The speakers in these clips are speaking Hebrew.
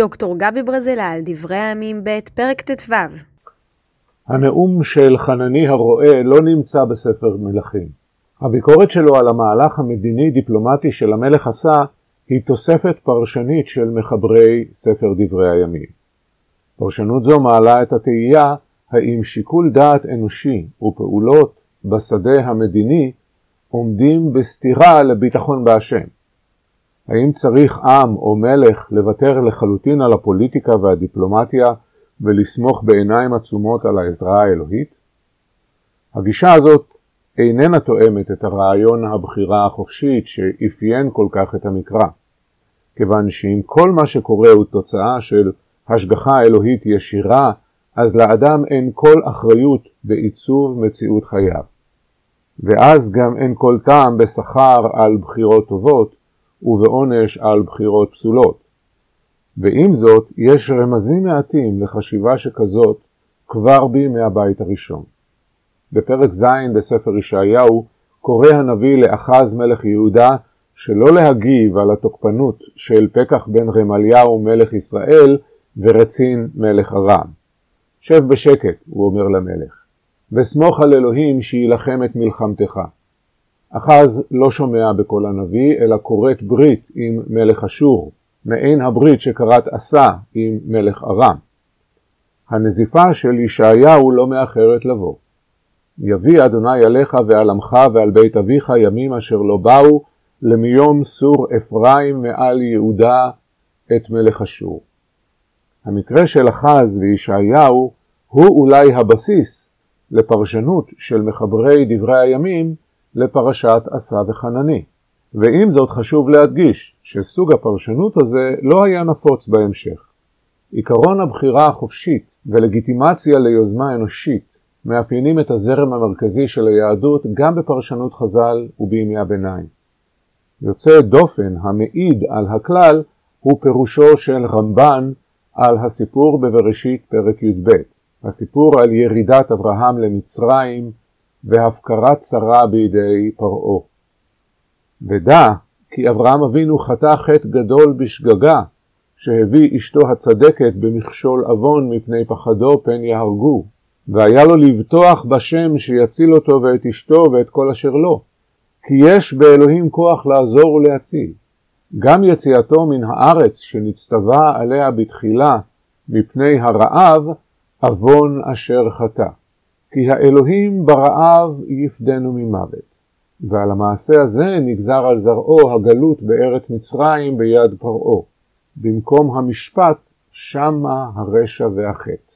דוקטור גבי ברזילל, דברי הימים ב', פרק ט"ו. הנאום של חנני הרועה לא נמצא בספר מלכים. הביקורת שלו על המהלך המדיני-דיפלומטי של המלך עשה היא תוספת פרשנית של מחברי ספר דברי הימים. פרשנות זו מעלה את התהייה האם שיקול דעת אנושי ופעולות בשדה המדיני עומדים בסתירה לביטחון בהשם. האם צריך עם או מלך לוותר לחלוטין על הפוליטיקה והדיפלומטיה ולסמוך בעיניים עצומות על העזרה האלוהית? הגישה הזאת איננה תואמת את הרעיון הבחירה החופשית שאפיין כל כך את המקרא, כיוון שאם כל מה שקורה הוא תוצאה של השגחה אלוהית ישירה, אז לאדם אין כל אחריות בעיצוב מציאות חייו. ואז גם אין כל טעם בשכר על בחירות טובות ובעונש על בחירות פסולות. ועם זאת, יש רמזים מעטים לחשיבה שכזאת כבר בימי הבית הראשון. בפרק ז' בספר ישעיהו קורא הנביא לאחז מלך יהודה שלא להגיב על התוקפנות של פקח בן רמליהו מלך ישראל ורצין מלך ארם. שב בשקט, הוא אומר למלך, וסמוך על אלוהים שיילחם את מלחמתך. אחז לא שומע בקול הנביא, אלא כורת ברית עם מלך אשור, מעין הברית שכרת עשה עם מלך ארם. הנזיפה של ישעיהו לא מאחרת לבוא. יביא אדוני עליך ועל עמך ועל בית אביך ימים אשר לא באו, למיום סור אפרים מעל יהודה את מלך אשור. המקרה של אחז וישעיהו הוא אולי הבסיס לפרשנות של מחברי דברי הימים לפרשת עשה וחנני. ועם זאת חשוב להדגיש שסוג הפרשנות הזה לא היה נפוץ בהמשך. עיקרון הבחירה החופשית ולגיטימציה ליוזמה אנושית מאפיינים את הזרם המרכזי של היהדות גם בפרשנות חז"ל ובימי הביניים. יוצא דופן המעיד על הכלל הוא פירושו של רמב"ן על הסיפור בבראשית פרק י"ב, הסיפור על ירידת אברהם למצרים והפקרת שרה בידי פרעה. ודע כי אברהם אבינו חטא חטא גדול בשגגה, שהביא אשתו הצדקת במכשול עוון מפני פחדו פן יהרגו, והיה לו לבטוח בשם שיציל אותו ואת אשתו ואת כל אשר לו, כי יש באלוהים כוח לעזור ולהציל. גם יציאתו מן הארץ שנצטווה עליה בתחילה מפני הרעב, עוון אשר חטא. כי האלוהים ברעב יפדנו ממוות. ועל המעשה הזה נגזר על זרעו הגלות בארץ מצרים ביד פרעה. במקום המשפט שמה הרשע והחטא.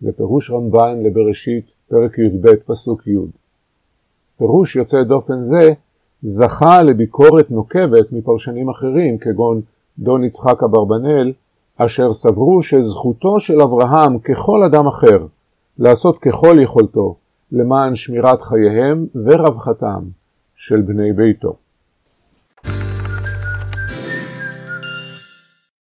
זה פירוש רמב"ן לבראשית, פרק י"ב, פסוק י'. פירוש יוצא דופן זה זכה לביקורת נוקבת מפרשנים אחרים, כגון דון יצחק אברבנאל, אשר סברו שזכותו של אברהם ככל אדם אחר לעשות ככל יכולתו למען שמירת חייהם ורווחתם של בני ביתו.